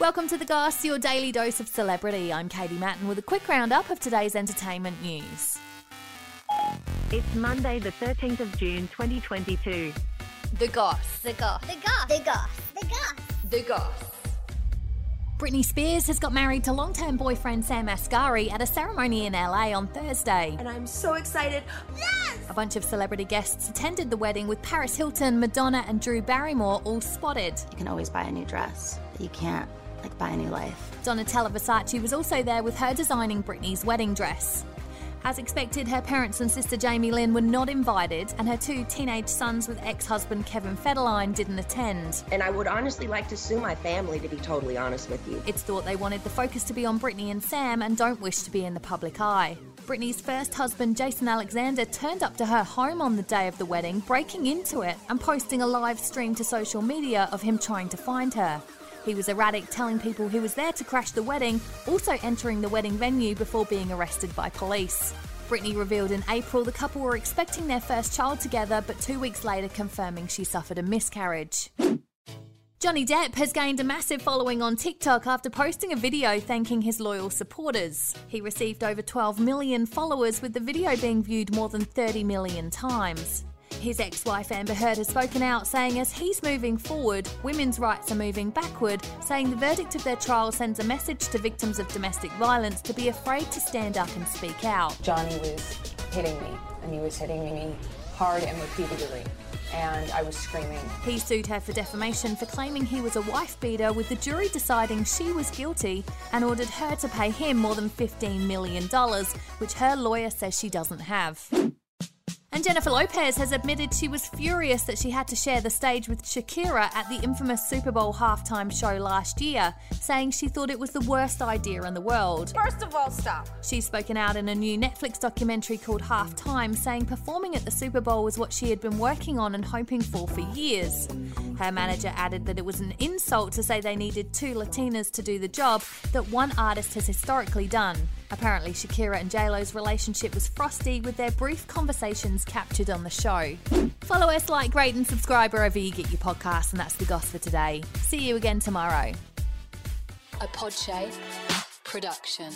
Welcome to The Goss, your daily dose of celebrity. I'm Katie Mattin with a quick roundup of today's entertainment news. It's Monday, the 13th of June, 2022. The Goss. The goss. The goss. The goss. The goss. The Goss. Britney Spears has got married to long-term boyfriend Sam Asghari at a ceremony in LA on Thursday. and I'm so excited. Yes! A bunch of celebrity guests attended the wedding with Paris Hilton, Madonna, and Drew Barrymore all spotted. You can always buy a new dress, but you can't like buy a new life. Donatella Versace was also there with her designing Britney's wedding dress. As expected, her parents and sister Jamie Lynn were not invited, and her two teenage sons with ex husband Kevin Federline didn't attend. And I would honestly like to sue my family, to be totally honest with you. It's thought they wanted the focus to be on Britney and Sam and don't wish to be in the public eye. Britney's first husband, Jason Alexander, turned up to her home on the day of the wedding, breaking into it and posting a live stream to social media of him trying to find her. He was erratic, telling people he was there to crash the wedding, also entering the wedding venue before being arrested by police. Britney revealed in April the couple were expecting their first child together, but two weeks later confirming she suffered a miscarriage. Johnny Depp has gained a massive following on TikTok after posting a video thanking his loyal supporters. He received over 12 million followers, with the video being viewed more than 30 million times. His ex wife Amber Heard has spoken out, saying as he's moving forward, women's rights are moving backward, saying the verdict of their trial sends a message to victims of domestic violence to be afraid to stand up and speak out. Johnny was hitting me, and he was hitting me hard and repeatedly, and I was screaming. He sued her for defamation for claiming he was a wife beater, with the jury deciding she was guilty and ordered her to pay him more than $15 million, which her lawyer says she doesn't have. And Jennifer Lopez has admitted she was furious that she had to share the stage with Shakira at the infamous Super Bowl halftime show last year, saying she thought it was the worst idea in the world. First of all, stop. She's spoken out in a new Netflix documentary called Halftime, saying performing at the Super Bowl was what she had been working on and hoping for for years. Her manager added that it was an insult to say they needed two Latinas to do the job that one artist has historically done. Apparently, Shakira and JLo's relationship was frosty, with their brief conversations captured on the show. Follow us, like, rate, and subscribe wherever you get your podcasts, and that's the goss for today. See you again tomorrow. A Podshape production.